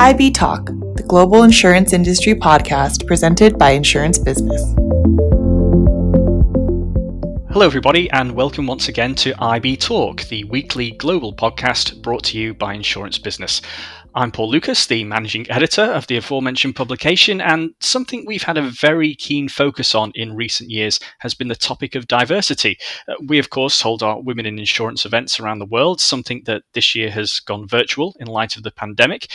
IB Talk, the global insurance industry podcast presented by Insurance Business. Hello, everybody, and welcome once again to IB Talk, the weekly global podcast brought to you by Insurance Business. I'm Paul Lucas, the managing editor of the aforementioned publication, and something we've had a very keen focus on in recent years has been the topic of diversity. Uh, we, of course, hold our Women in Insurance events around the world, something that this year has gone virtual in light of the pandemic.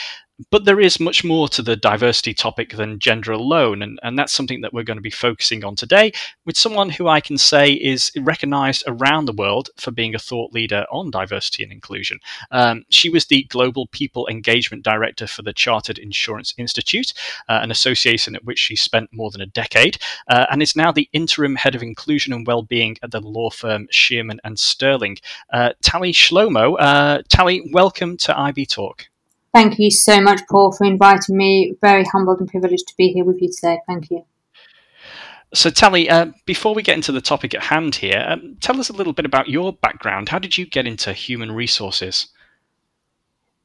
But there is much more to the diversity topic than gender alone, and, and that's something that we're going to be focusing on today with someone who I can say is recognized around the world for being a thought leader on diversity and inclusion. Um, she was the Global People Engagement Director for the Chartered Insurance Institute, uh, an association at which she spent more than a decade, uh, and is now the interim head of inclusion and well-being at the law firm Shearman and Sterling. Uh, Tali Shlomo, uh, Tali, welcome to IB Talk. Thank you so much, Paul, for inviting me. Very humbled and privileged to be here with you today. Thank you. So, Tali, uh, before we get into the topic at hand here, um, tell us a little bit about your background. How did you get into human resources?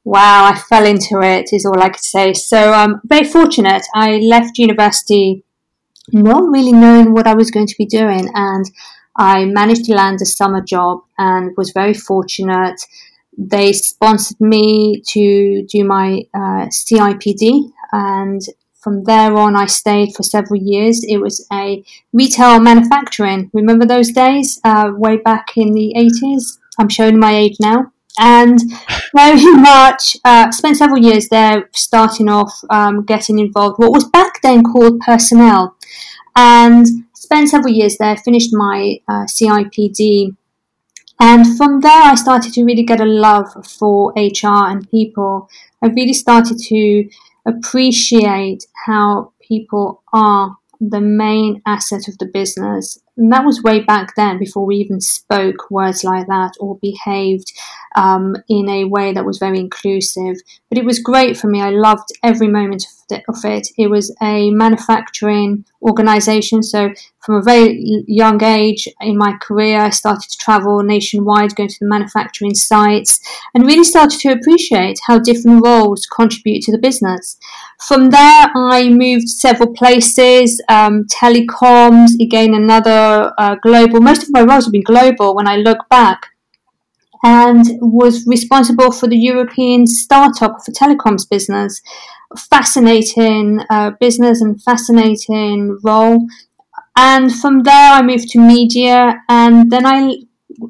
Wow, I fell into it, is all I could say. So, um, very fortunate. I left university not really knowing what I was going to be doing, and I managed to land a summer job and was very fortunate they sponsored me to do my uh, CIPD, and from there on, I stayed for several years. It was a retail manufacturing. Remember those days, uh, way back in the 80s? I'm showing my age now. And very much uh, spent several years there, starting off um, getting involved. What was back then called personnel, and spent several years there. Finished my uh, CIPD and from there, I started to really get a love for HR and people. I really started to appreciate how people are the main asset of the business. And that was way back then, before we even spoke words like that or behaved um, in a way that was very inclusive. But it was great for me. I loved every moment of it. It was a manufacturing organization. So, from a very young age in my career, I started to travel nationwide, going to the manufacturing sites, and really started to appreciate how different roles contribute to the business. From there, I moved several places, um, telecoms, again, another uh, global. Most of my roles have been global when I look back and was responsible for the European startup for telecoms business. Fascinating uh, business and fascinating role. And from there, I moved to media, and then I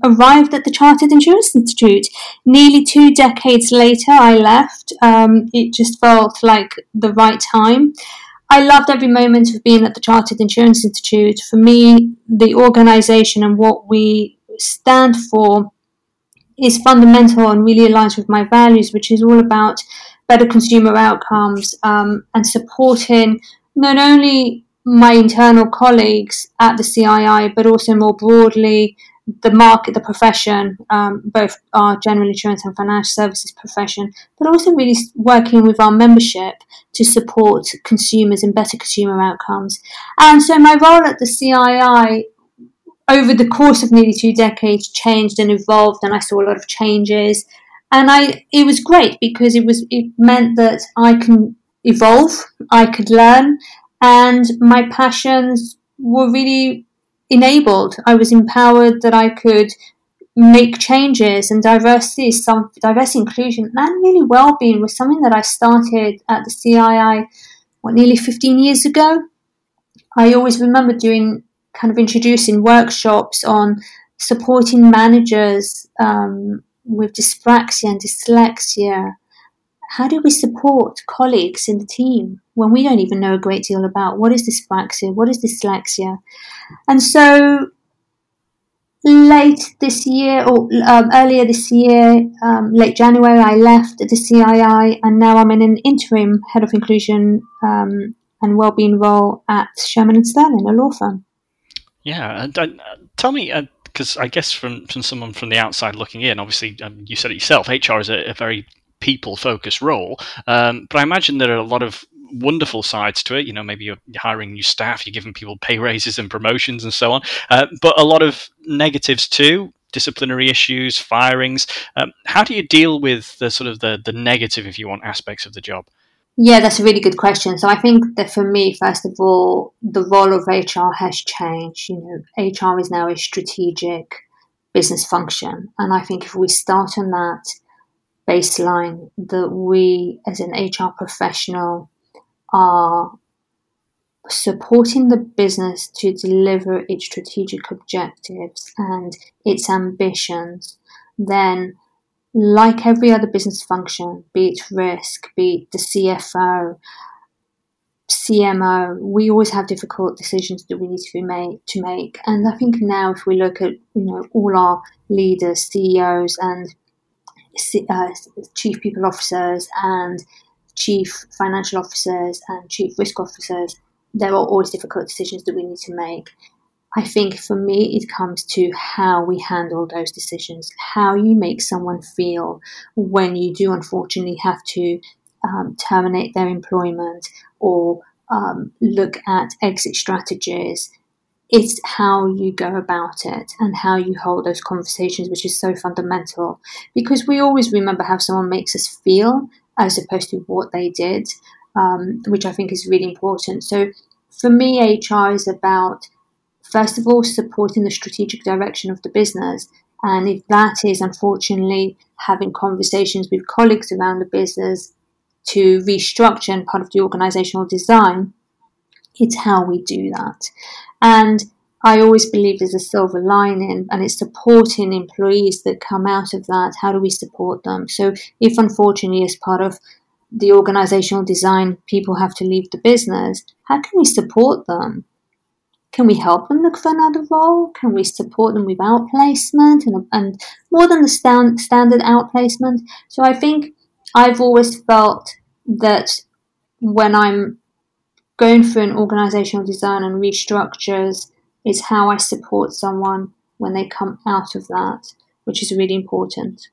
arrived at the Chartered Insurance Institute. Nearly two decades later, I left. Um, it just felt like the right time. I loved every moment of being at the Chartered Insurance Institute. For me, the organisation and what we stand for is fundamental and really aligns with my values, which is all about better consumer outcomes um, and supporting not only my internal colleagues at the CII, but also more broadly the market, the profession, um, both our general insurance and financial services profession, but also really working with our membership to support consumers and better consumer outcomes. And so my role at the CII over the course of nearly two decades changed and evolved and I saw a lot of changes and I it was great because it was it meant that I can evolve I could learn and my passions were really enabled I was empowered that I could make changes and diversity some diversity inclusion and really well-being was something that I started at the CII what nearly 15 years ago I always remember doing kind of introducing workshops on supporting managers um, with dyspraxia and dyslexia. How do we support colleagues in the team when we don't even know a great deal about what is dyspraxia, what is dyslexia? And so late this year or um, earlier this year, um, late January, I left the CII and now I'm in an interim head of inclusion um, and wellbeing role at Shearman and Sterling, a law firm. Yeah, uh, tell me, because uh, I guess from from someone from the outside looking in, obviously um, you said it yourself. HR is a, a very people focused role, um, but I imagine there are a lot of wonderful sides to it. You know, maybe you're hiring new staff, you're giving people pay raises and promotions and so on, uh, but a lot of negatives too. Disciplinary issues, firings. Um, how do you deal with the sort of the the negative, if you want, aspects of the job? Yeah, that's a really good question. So I think that for me, first of all, the role of HR has changed. You know, HR is now a strategic business function. And I think if we start on that baseline, that we as an HR professional are supporting the business to deliver its strategic objectives and its ambitions, then like every other business function, be it risk, be it the CFO, CMO, we always have difficult decisions that we need to be made to make. And I think now, if we look at you know all our leaders, CEOs, and uh, chief people officers, and chief financial officers, and chief risk officers, there are always difficult decisions that we need to make. I think for me, it comes to how we handle those decisions, how you make someone feel when you do unfortunately have to um, terminate their employment or um, look at exit strategies. It's how you go about it and how you hold those conversations, which is so fundamental because we always remember how someone makes us feel as opposed to what they did, um, which I think is really important. So for me, HR is about first of all, supporting the strategic direction of the business. And if that is unfortunately having conversations with colleagues around the business to restructure and part of the organizational design, it's how we do that. And I always believe there's a silver lining and it's supporting employees that come out of that. How do we support them? So if unfortunately as part of the organizational design people have to leave the business, how can we support them? Can we help them look for another role? Can we support them with outplacement and, and more than the stand, standard outplacement? So I think I've always felt that when I'm going through an organizational design and restructures is how I support someone when they come out of that, which is really important.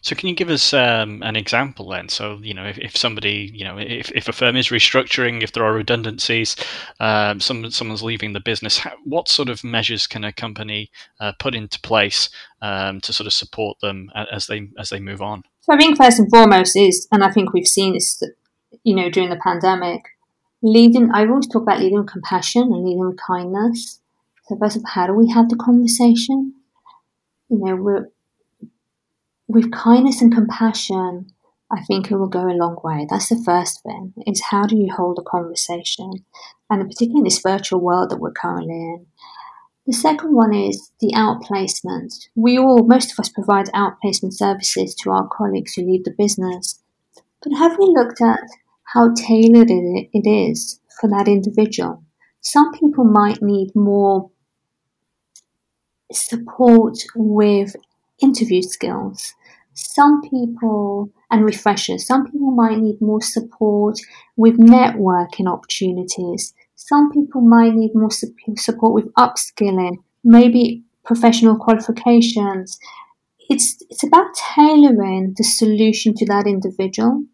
So, can you give us um, an example then? So, you know, if, if somebody, you know, if, if a firm is restructuring, if there are redundancies, um, some someone's leaving the business, how, what sort of measures can a company uh, put into place um, to sort of support them as they as they move on? So, I think first and foremost is, and I think we've seen this, you know, during the pandemic, leading. I always talk about leading with compassion and leading with kindness. So, first of all, how do we have the conversation? You know, we're with kindness and compassion, I think it will go a long way. That's the first thing. Is how do you hold a conversation, and particularly in this virtual world that we're currently in. The second one is the outplacement. We all, most of us, provide outplacement services to our colleagues who leave the business. But have we looked at how tailored it is for that individual? Some people might need more support with interview skills. Some people, and refreshers, some people might need more support with networking opportunities. Some people might need more support with upskilling, maybe professional qualifications. It's, it's about tailoring the solution to that individual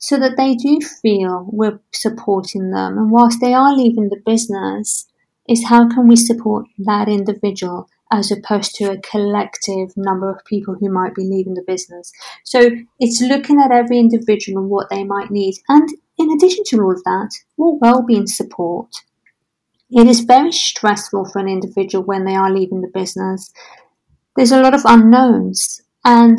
so that they do feel we're supporting them. And whilst they are leaving the business, is how can we support that individual as opposed to a collective number of people who might be leaving the business. So it's looking at every individual and what they might need. And in addition to all of that, more well-being support. It is very stressful for an individual when they are leaving the business. There's a lot of unknowns and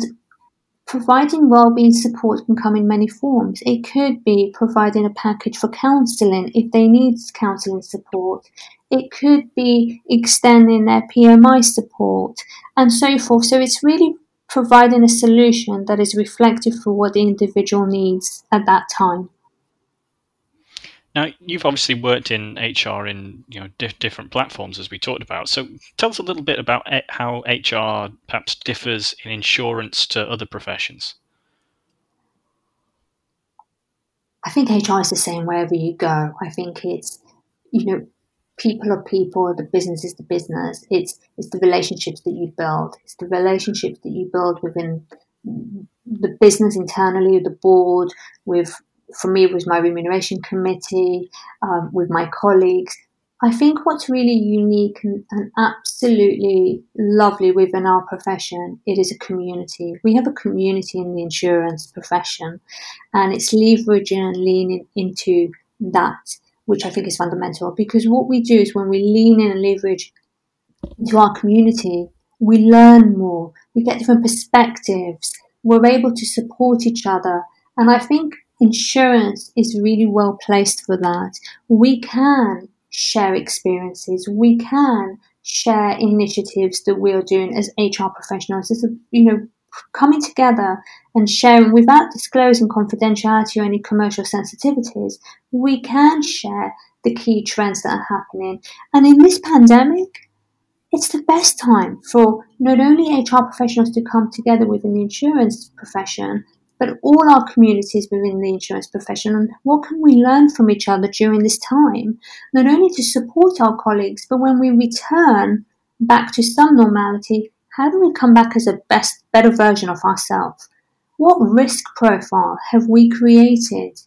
providing well-being support can come in many forms. It could be providing a package for counselling if they need counselling support. It could be extending their PMI support and so forth. So it's really providing a solution that is reflective for what the individual needs at that time. Now, you've obviously worked in HR in you know different platforms as we talked about. So, tell us a little bit about how HR perhaps differs in insurance to other professions. I think HR is the same wherever you go. I think it's you know people are people, the business is the business. It's it's the relationships that you build. It's the relationships that you build within the business internally, the board, with for me it was my remuneration committee, um, with my colleagues. I think what's really unique and, and, absolutely lovely within our profession, it is a community. We have a community in the insurance profession, and it's leveraging and leaning into that, which I think is fundamental. Because what we do is when we lean in and leverage into our community, we learn more, we get different perspectives, we're able to support each other. And I think insurance is really well placed for that. We can share experiences. We can share initiatives that we are doing as HR professionals. A, you know, coming together and sharing without disclosing confidentiality or any commercial sensitivities. We can share the key trends that are happening. And in this pandemic, it's the best time for not only HR professionals to come together within the insurance profession, but all our communities within the insurance profession what can we learn from each other during this time, not only to support our colleagues, but when we return back to some normality, how do we come back as a best, better version of ourselves? What risk profile have we created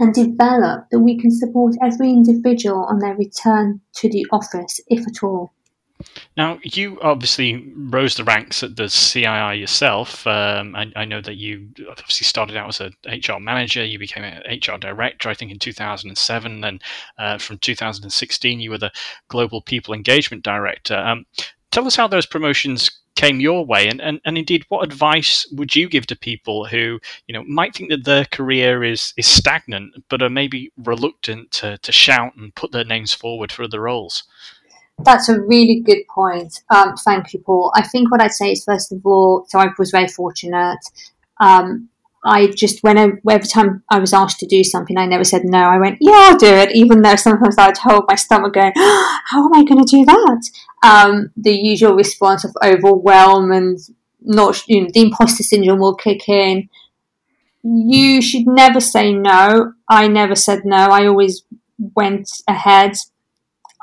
and developed that we can support every individual on their return to the office, if at all? Now, you obviously rose the ranks at the CII yourself. Um, I, I, know that you obviously started out as a HR manager. You became an HR director, I think, in 2007. And uh, from 2016, you were the global people engagement director. Um, tell us how those promotions came your way, and, and, and indeed, what advice would you give to people who you know might think that their career is is stagnant, but are maybe reluctant to, to shout and put their names forward for other roles? That's a really good point. Um, thank you, Paul. I think what I'd say is first of all, so I was very fortunate. Um, I just when I, every time I was asked to do something, I never said no. I went, yeah, I'll do it, even though sometimes I would hold my stomach going, oh, how am I going to do that? Um, the usual response of overwhelm and not, you know, the imposter syndrome will kick in. You should never say no. I never said no. I always went ahead.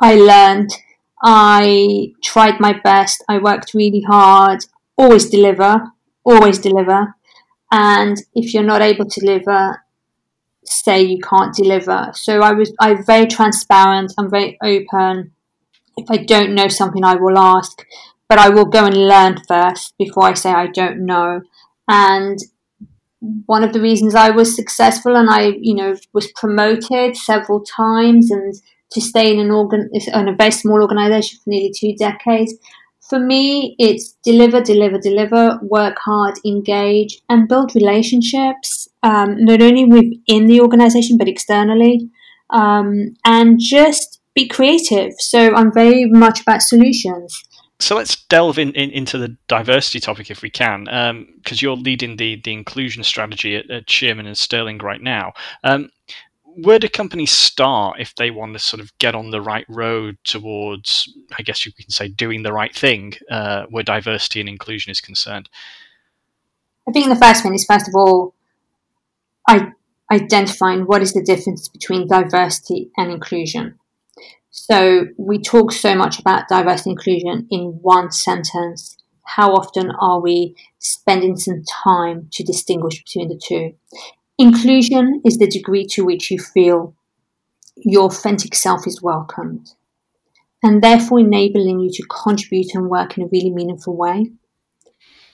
I learned I tried my best. I worked really hard. Always deliver. Always deliver. And if you're not able to deliver, say you can't deliver. So I was I'm very transparent. I'm very open. If I don't know something, I will ask, but I will go and learn first before I say I don't know. And one of the reasons I was successful and I, you know, was promoted several times and to stay in an organ in a very small organization for nearly two decades. For me, it's deliver, deliver, deliver, work hard, engage, and build relationships, um, not only within the organization but externally, um, and just be creative. So I'm very much about solutions. So let's delve in, in, into the diversity topic if we can, because um, you're leading the, the inclusion strategy at, at Shearman and Sterling right now. Where do companies start if they want to sort of get on the right road towards, I guess you can say, doing the right thing uh, where diversity and inclusion is concerned? I think the first one is, first of all, I, identifying what is the difference between diversity and inclusion. So we talk so much about diversity and inclusion in one sentence. How often are we spending some time to distinguish between the two? Inclusion is the degree to which you feel your authentic self is welcomed and therefore enabling you to contribute and work in a really meaningful way.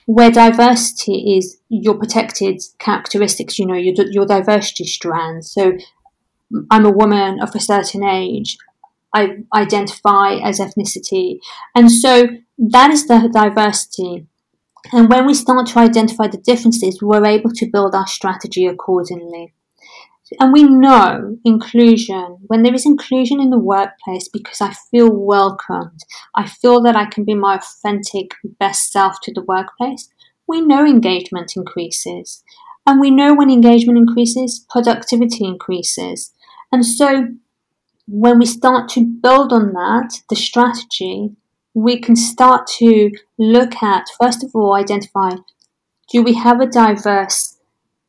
Where diversity is your protected characteristics, you know, your, your diversity strands. So I'm a woman of a certain age. I identify as ethnicity. And so that is the diversity and when we start to identify the differences, we're able to build our strategy accordingly. And we know inclusion, when there is inclusion in the workplace because I feel welcomed, I feel that I can be my authentic best self to the workplace, we know engagement increases. And we know when engagement increases, productivity increases. And so when we start to build on that, the strategy, we can start to look at, first of all, identify do we have a diverse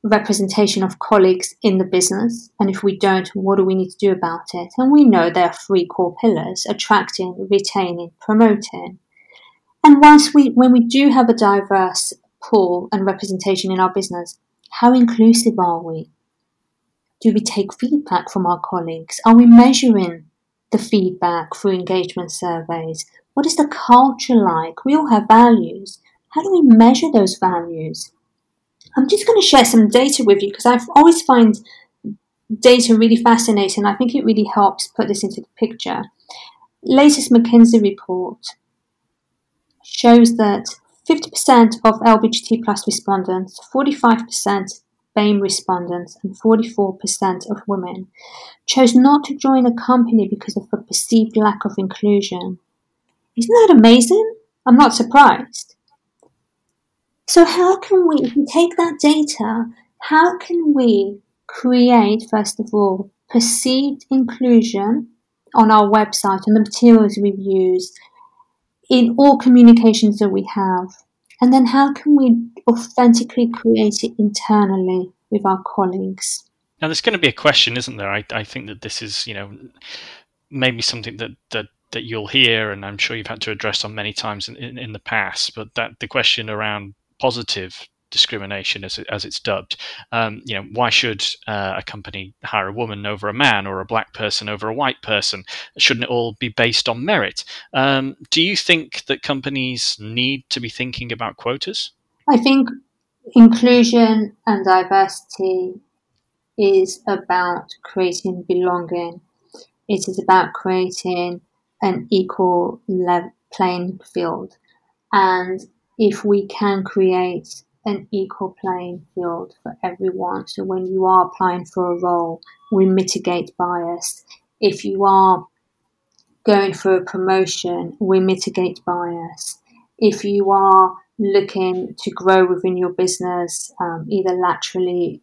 representation of colleagues in the business? And if we don't, what do we need to do about it? And we know there are three core pillars attracting, retaining, promoting. And once we, when we do have a diverse pool and representation in our business, how inclusive are we? Do we take feedback from our colleagues? Are we measuring the feedback through engagement surveys? What is the culture like? We all have values. How do we measure those values? I'm just going to share some data with you because I always find data really fascinating. I think it really helps put this into the picture. Latest McKinsey report shows that 50% of LBGT plus respondents, 45% BAME respondents, and 44% of women chose not to join a company because of a perceived lack of inclusion. Isn't that amazing? I'm not surprised. So, how can we, if we take that data, how can we create, first of all, perceived inclusion on our website and the materials we've used in all communications that we have? And then how can we authentically create it internally with our colleagues? Now, there's going to be a question, isn't there? I, I think that this is, you know, maybe something that, that that you'll hear, and I'm sure you've had to address on many times in, in, in the past. But that the question around positive discrimination, as, as it's dubbed. Um, you know, why should uh, a company hire a woman over a man or a black person over a white person? Shouldn't it all be based on merit? Um, do you think that companies need to be thinking about quotas? I think inclusion and diversity is about creating belonging. It is about creating an equal level playing field. And if we can create an equal playing field for everyone. So when you are applying for a role, we mitigate bias. If you are going for a promotion, we mitigate bias. If you are looking to grow within your business, um, either laterally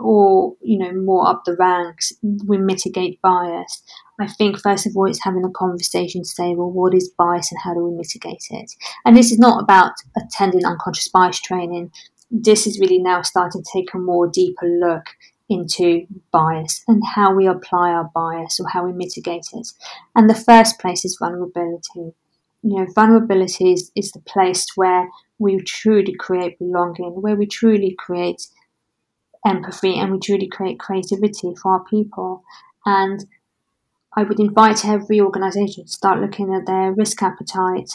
or you know more up the ranks, we mitigate bias. I think first of all, it's having a conversation to say, well, what is bias and how do we mitigate it? And this is not about attending unconscious bias training. This is really now starting to take a more deeper look into bias and how we apply our bias or how we mitigate it. And the first place is vulnerability. You know, vulnerability is, is the place where we truly create belonging, where we truly create empathy and we truly create creativity for our people. And I would invite every organisation to start looking at their risk appetite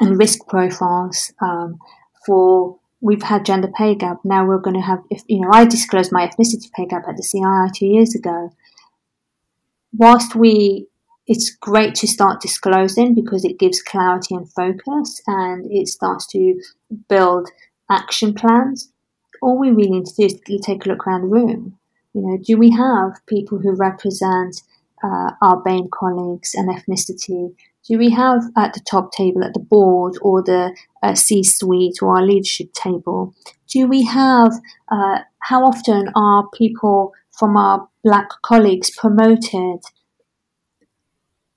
and risk profiles um, for. We've had gender pay gap. Now we're going to have, if you know, I disclosed my ethnicity pay gap at the CII two years ago. Whilst we, it's great to start disclosing because it gives clarity and focus, and it starts to build action plans all we really need to do is take a look around the room. You know, do we have people who represent uh, our BAME colleagues and ethnicity? Do we have at the top table, at the board, or the uh, C suite, or our leadership table? Do we have, uh, how often are people from our black colleagues promoted?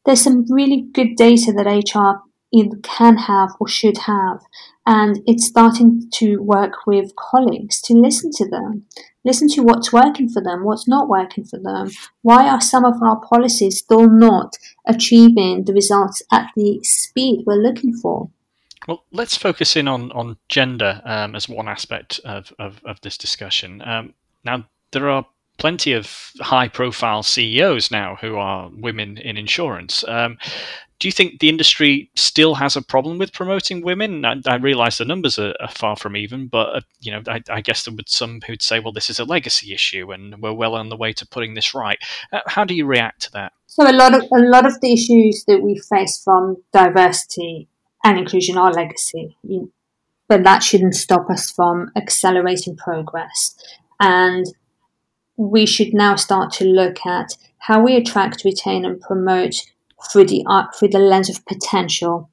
There's some really good data that HR either can have or should have. And it's starting to work with colleagues to listen to them, listen to what's working for them, what's not working for them. Why are some of our policies still not achieving the results at the speed we're looking for? Well, let's focus in on on gender um, as one aspect of, of, of this discussion. Um, now, there are plenty of high profile CEOs now who are women in insurance. Um, do you think the industry still has a problem with promoting women? I, I realize the numbers are, are, far from even, but uh, you know, I, I, guess there would some who'd say, well, this is a legacy issue, and we're well on the way to putting this right. Uh, how do you react to that? So a lot of a lot of the issues that we face from diversity and inclusion are legacy, but that shouldn't stop us from accelerating progress. And we should now start to look at how we attract, retain, and promote through the through the lens of potential,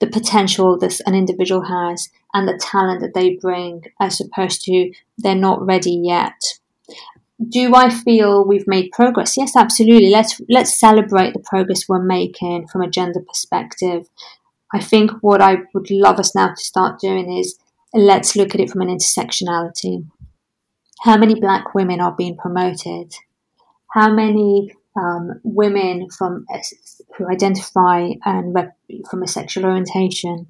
the potential that an individual has, and the talent that they bring, as opposed to they're not ready yet. Do I feel we've made progress? Yes, absolutely. Let's let's celebrate the progress we're making from a gender perspective. I think what I would love us now to start doing is let's look at it from an intersectionality. How many black women are being promoted? How many um, women from who identify and rep, from a sexual orientation,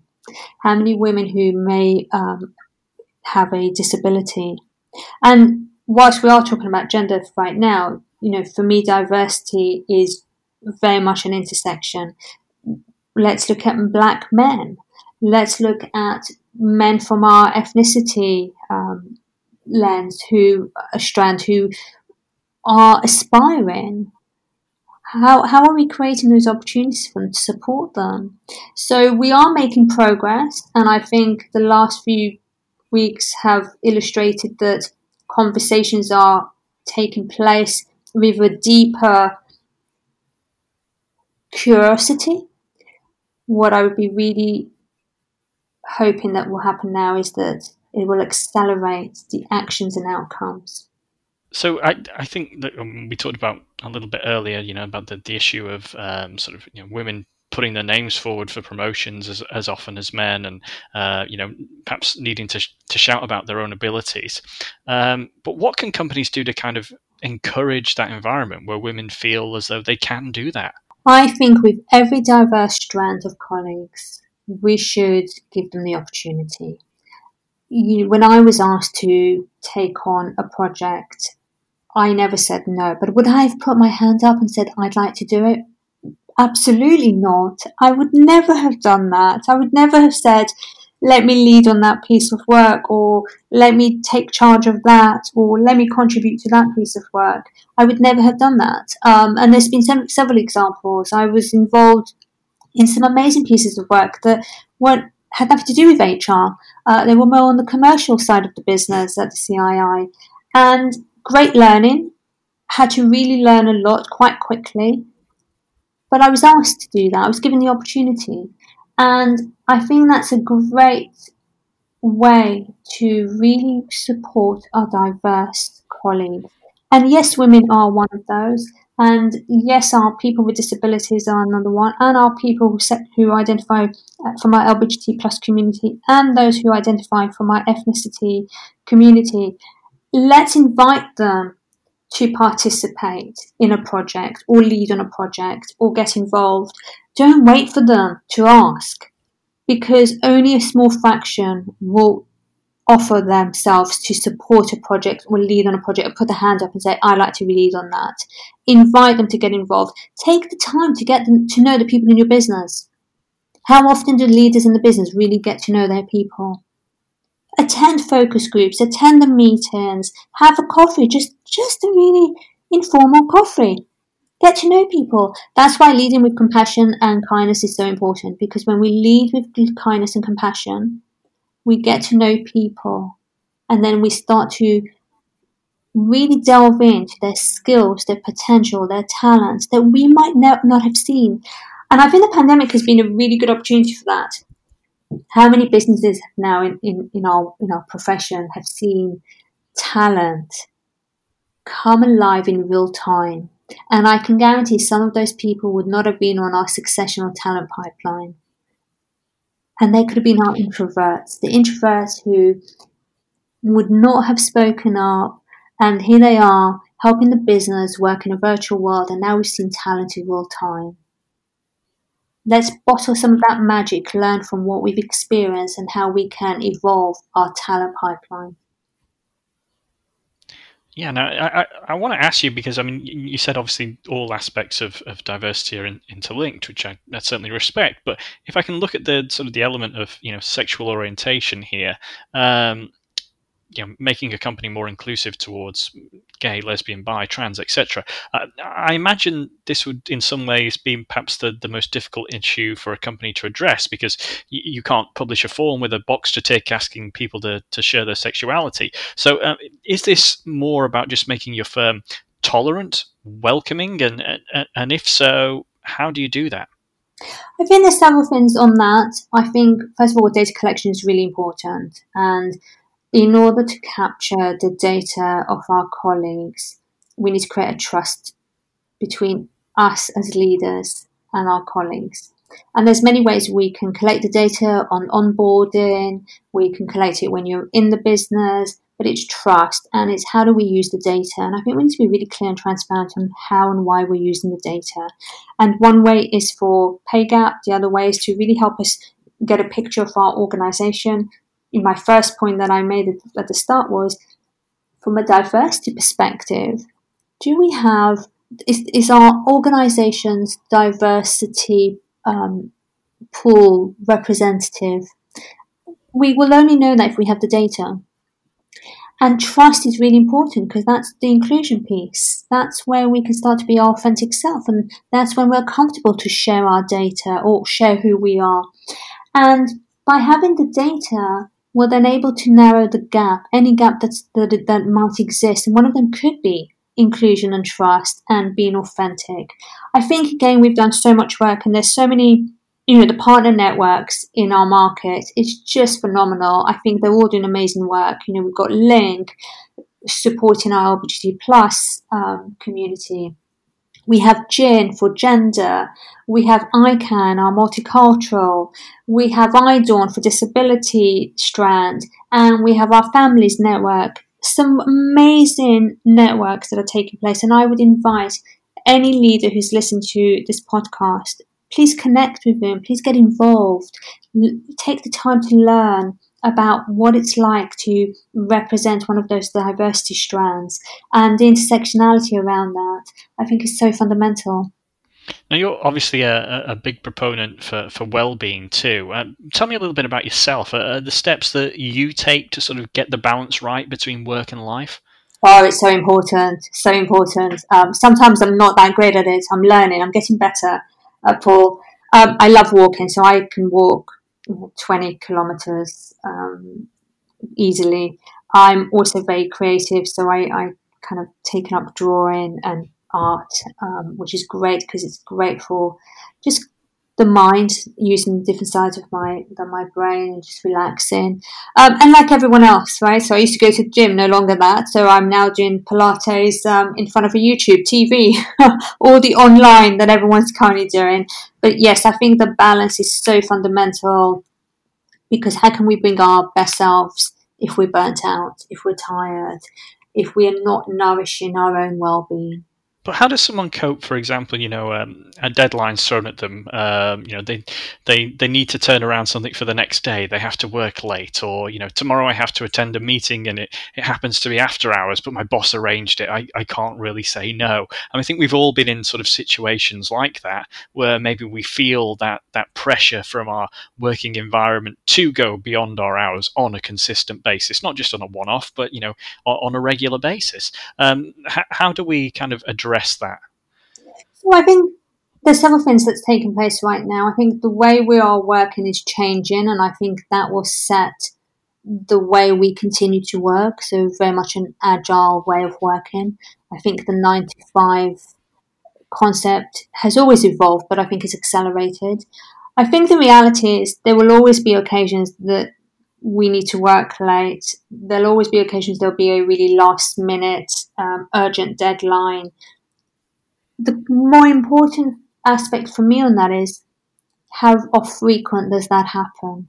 how many women who may um, have a disability, and whilst we are talking about gender right now, you know, for me, diversity is very much an intersection. Let's look at black men. Let's look at men from our ethnicity um, lens who a strand who are aspiring how, how are we creating those opportunities for them to support them? So we are making progress, and I think the last few weeks have illustrated that conversations are taking place with a deeper curiosity. What I would be really hoping that will happen now is that it will accelerate the actions and outcomes. So I I think that um, we talked about a little bit earlier, you know, about the, the issue of um, sort of you know, women putting their names forward for promotions as, as often as men, and uh, you know perhaps needing to to shout about their own abilities. Um, but what can companies do to kind of encourage that environment where women feel as though they can do that? I think with every diverse strand of colleagues, we should give them the opportunity. You, when I was asked to take on a project I never said no. But would I have put my hand up and said, I'd like to do it? Absolutely not. I would never have done that. I would never have said, let me lead on that piece of work or let me take charge of that or let me contribute to that piece of work. I would never have done that. Um, and there's been some, several examples. I was involved in some amazing pieces of work that weren't had nothing to do with HR. Uh, they were more on the commercial side of the business at the CII. And great learning, had to really learn a lot quite quickly. But I was asked to do that, I was given the opportunity. And I think that's a great way to really support our diverse colleagues. And yes, women are one of those. And yes, our people with disabilities are another one, and our people who, identify uh, from our LGBT plus community, and those who identify from our ethnicity community let's invite them to participate in a project or lead on a project or get involved. Don't wait for them to ask because only a small fraction will offer themselves to support a project or lead on a project or put their hand up and say, I'd like to lead on that. Invite them to get involved. Take the time to get them to know the people in your business. How often do leaders in the business really get to know their people? attend focus groups, attend the meetings, have a coffee, just just a really informal coffee. Get to know people. That's why leading with compassion and kindness is so important because when we lead with kindness and compassion, we get to know people and then we start to really delve into their skills, their potential, their talents that we might not have seen. And I think the pandemic has been a really good opportunity for that how many businesses now in, in, in our in our profession have seen talent come alive in real time? And I can guarantee some of those people would not have been on our successional talent pipeline. And they could have been our introverts, the introverts who would not have spoken up. And here they are helping the business work in a virtual world. And now we've seen talent in real time. Let's bottle some of that magic, learn from what we've experienced, and how we can evolve our talent pipeline. Yeah, now I, I, I, want to ask you because I mean you said obviously all aspects of, of diversity are in, interlinked, which I, I, certainly respect. But if I can look at the sort of the element of you know sexual orientation here, um, you know, making a company more inclusive towards gay, lesbian, bi, trans, etc. Uh, I imagine this would, in some ways, be perhaps the, the most difficult issue for a company to address because y- you can't publish a form with a box to tick asking people to, to share their sexuality. So, uh, is this more about just making your firm tolerant, welcoming, and, and, and if so, how do you do that? I think there's several things on that. I think, first of all, data collection is really important. And in order to capture the data of our colleagues, we need to create a trust between us as leaders and our colleagues. And there's many ways we can collect the data on onboarding, we can collect it when you're in the business, but it's trust and it's how do we use the data. And I think we need to be really clear and transparent on how and why we're using the data. And one way is for pay gap, the other way is to really help us get a picture of our organization, in my first point that I made at the start was from a diversity perspective, do we have is, is our organization's diversity um, pool representative? We will only know that if we have the data. And trust is really important because that's the inclusion piece. That's where we can start to be our authentic self. And that's when we're comfortable to share our data or share who we are. And by having the data, we're then able to narrow the gap, any gap that, that might exist. And one of them could be inclusion and trust and being authentic. I think again we've done so much work and there's so many you know the partner networks in our market it's just phenomenal i think they're all doing amazing work you know we've got link supporting our lgbt plus um, community we have gin for gender. We have ican our multicultural. We have idawn for disability strand. And we have our families network. Some amazing networks that are taking place. And I would invite any leader who's listened to this podcast, please connect with them, please get involved, take the time to learn about what it's like to represent one of those diversity strands and the intersectionality around that, I think is so fundamental. Now, you're obviously a, a big proponent for, for well-being too. Um, tell me a little bit about yourself. Uh, the steps that you take to sort of get the balance right between work and life. Oh, it's so important, so important. Um, sometimes I'm not that great at it. I'm learning. I'm getting better, uh, Paul. Um, I love walking, so I can walk 20 kilometers um, easily. I'm also very creative, so I, I kind of taken up drawing and art, um, which is great because it's great for just the mind using different sides of my the, my brain and just relaxing. Um, and like everyone else, right? So I used to go to the gym, no longer that. So I'm now doing Pilates um, in front of a YouTube TV, all the online that everyone's currently doing. But yes, I think the balance is so fundamental because how can we bring our best selves if we're burnt out, if we're tired, if we are not nourishing our own well-being? But how does someone cope? For example, you know, um, a deadline's thrown at them. Um, you know, they they they need to turn around something for the next day. They have to work late, or you know, tomorrow I have to attend a meeting and it, it happens to be after hours, but my boss arranged it. I, I can't really say no. And I think we've all been in sort of situations like that where maybe we feel that that pressure from our working environment to go beyond our hours on a consistent basis, not just on a one-off, but you know, on, on a regular basis. Um, how do we kind of address address that? So I think there's several things that's taking place right now. I think the way we are working is changing, and I think that will set the way we continue to work. So very much an agile way of working. I think the 95 concept has always evolved, but I think it's accelerated. I think the reality is there will always be occasions that we need to work late. There'll always be occasions there'll be a really last minute, um, urgent deadline the more important aspect for me on that is how frequent does that happen?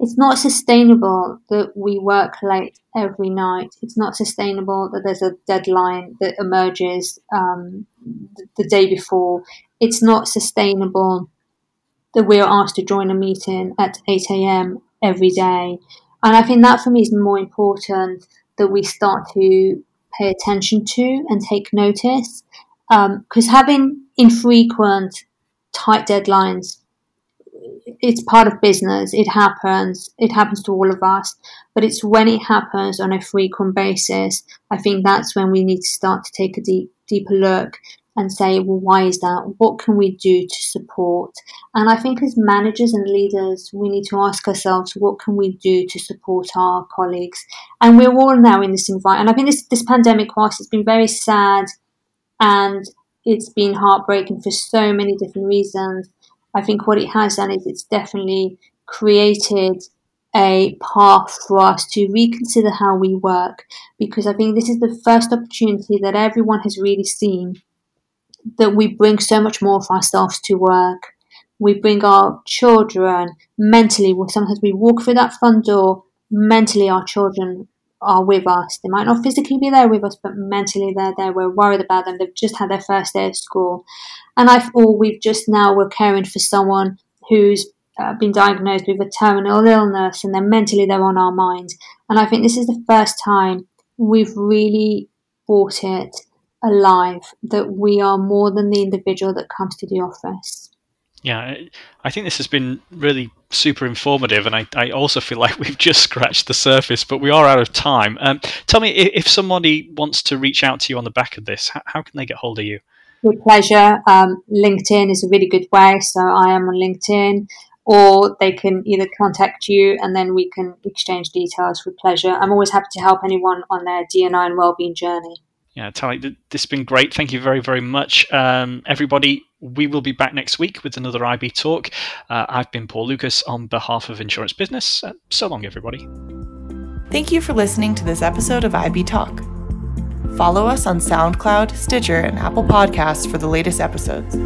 It's not sustainable that we work late every night. It's not sustainable that there's a deadline that emerges um, the day before. It's not sustainable that we're asked to join a meeting at 8 a.m. every day. And I think that for me is more important that we start to pay attention to and take notice because um, having infrequent, tight deadlines, it's part of business. It happens. It happens to all of us. But it's when it happens on a frequent basis, I think that's when we need to start to take a deep, deeper look and say, well, why is that? What can we do to support? And I think as managers and leaders, we need to ask ourselves, what can we do to support our colleagues? And we're all now in this environment. And I think this, this pandemic, whilst it's been very sad and it's been heartbreaking for so many different reasons. I think what it has done is it's definitely created a path for us to reconsider how we work because I think this is the first opportunity that everyone has really seen that we bring so much more of ourselves to work. We bring our children mentally, sometimes we walk through that front door, mentally our children are with us. They might not physically be there with us, but mentally they're there. We're worried about them. They've just had their first day of school. And I or we've just now we're caring for someone who's uh, been diagnosed with a terminal illness and then mentally they're on our minds. And I think this is the first time we've really brought it alive that we are more than the individual that comes to the office. Yeah, I think this has been really super informative, and I, I also feel like we've just scratched the surface, but we are out of time. Um, tell me, if, if, somebody wants to reach out to you on the back of this, how, how can they get hold of you? With pleasure. Um, LinkedIn is a really good way, so I am on LinkedIn, or they can either contact you and then we can exchange details with pleasure. I'm always happy to help anyone on their DNI and wellbeing journey yeah, Tali, this has been great. Thank you very, very much. Um, everybody, we will be back next week with another IB talk. Uh, I've been Paul Lucas on behalf of Insurance Business. Uh, so long, everybody. Thank you for listening to this episode of IB Talk. Follow us on SoundCloud, Stitcher, and Apple Podcasts for the latest episodes.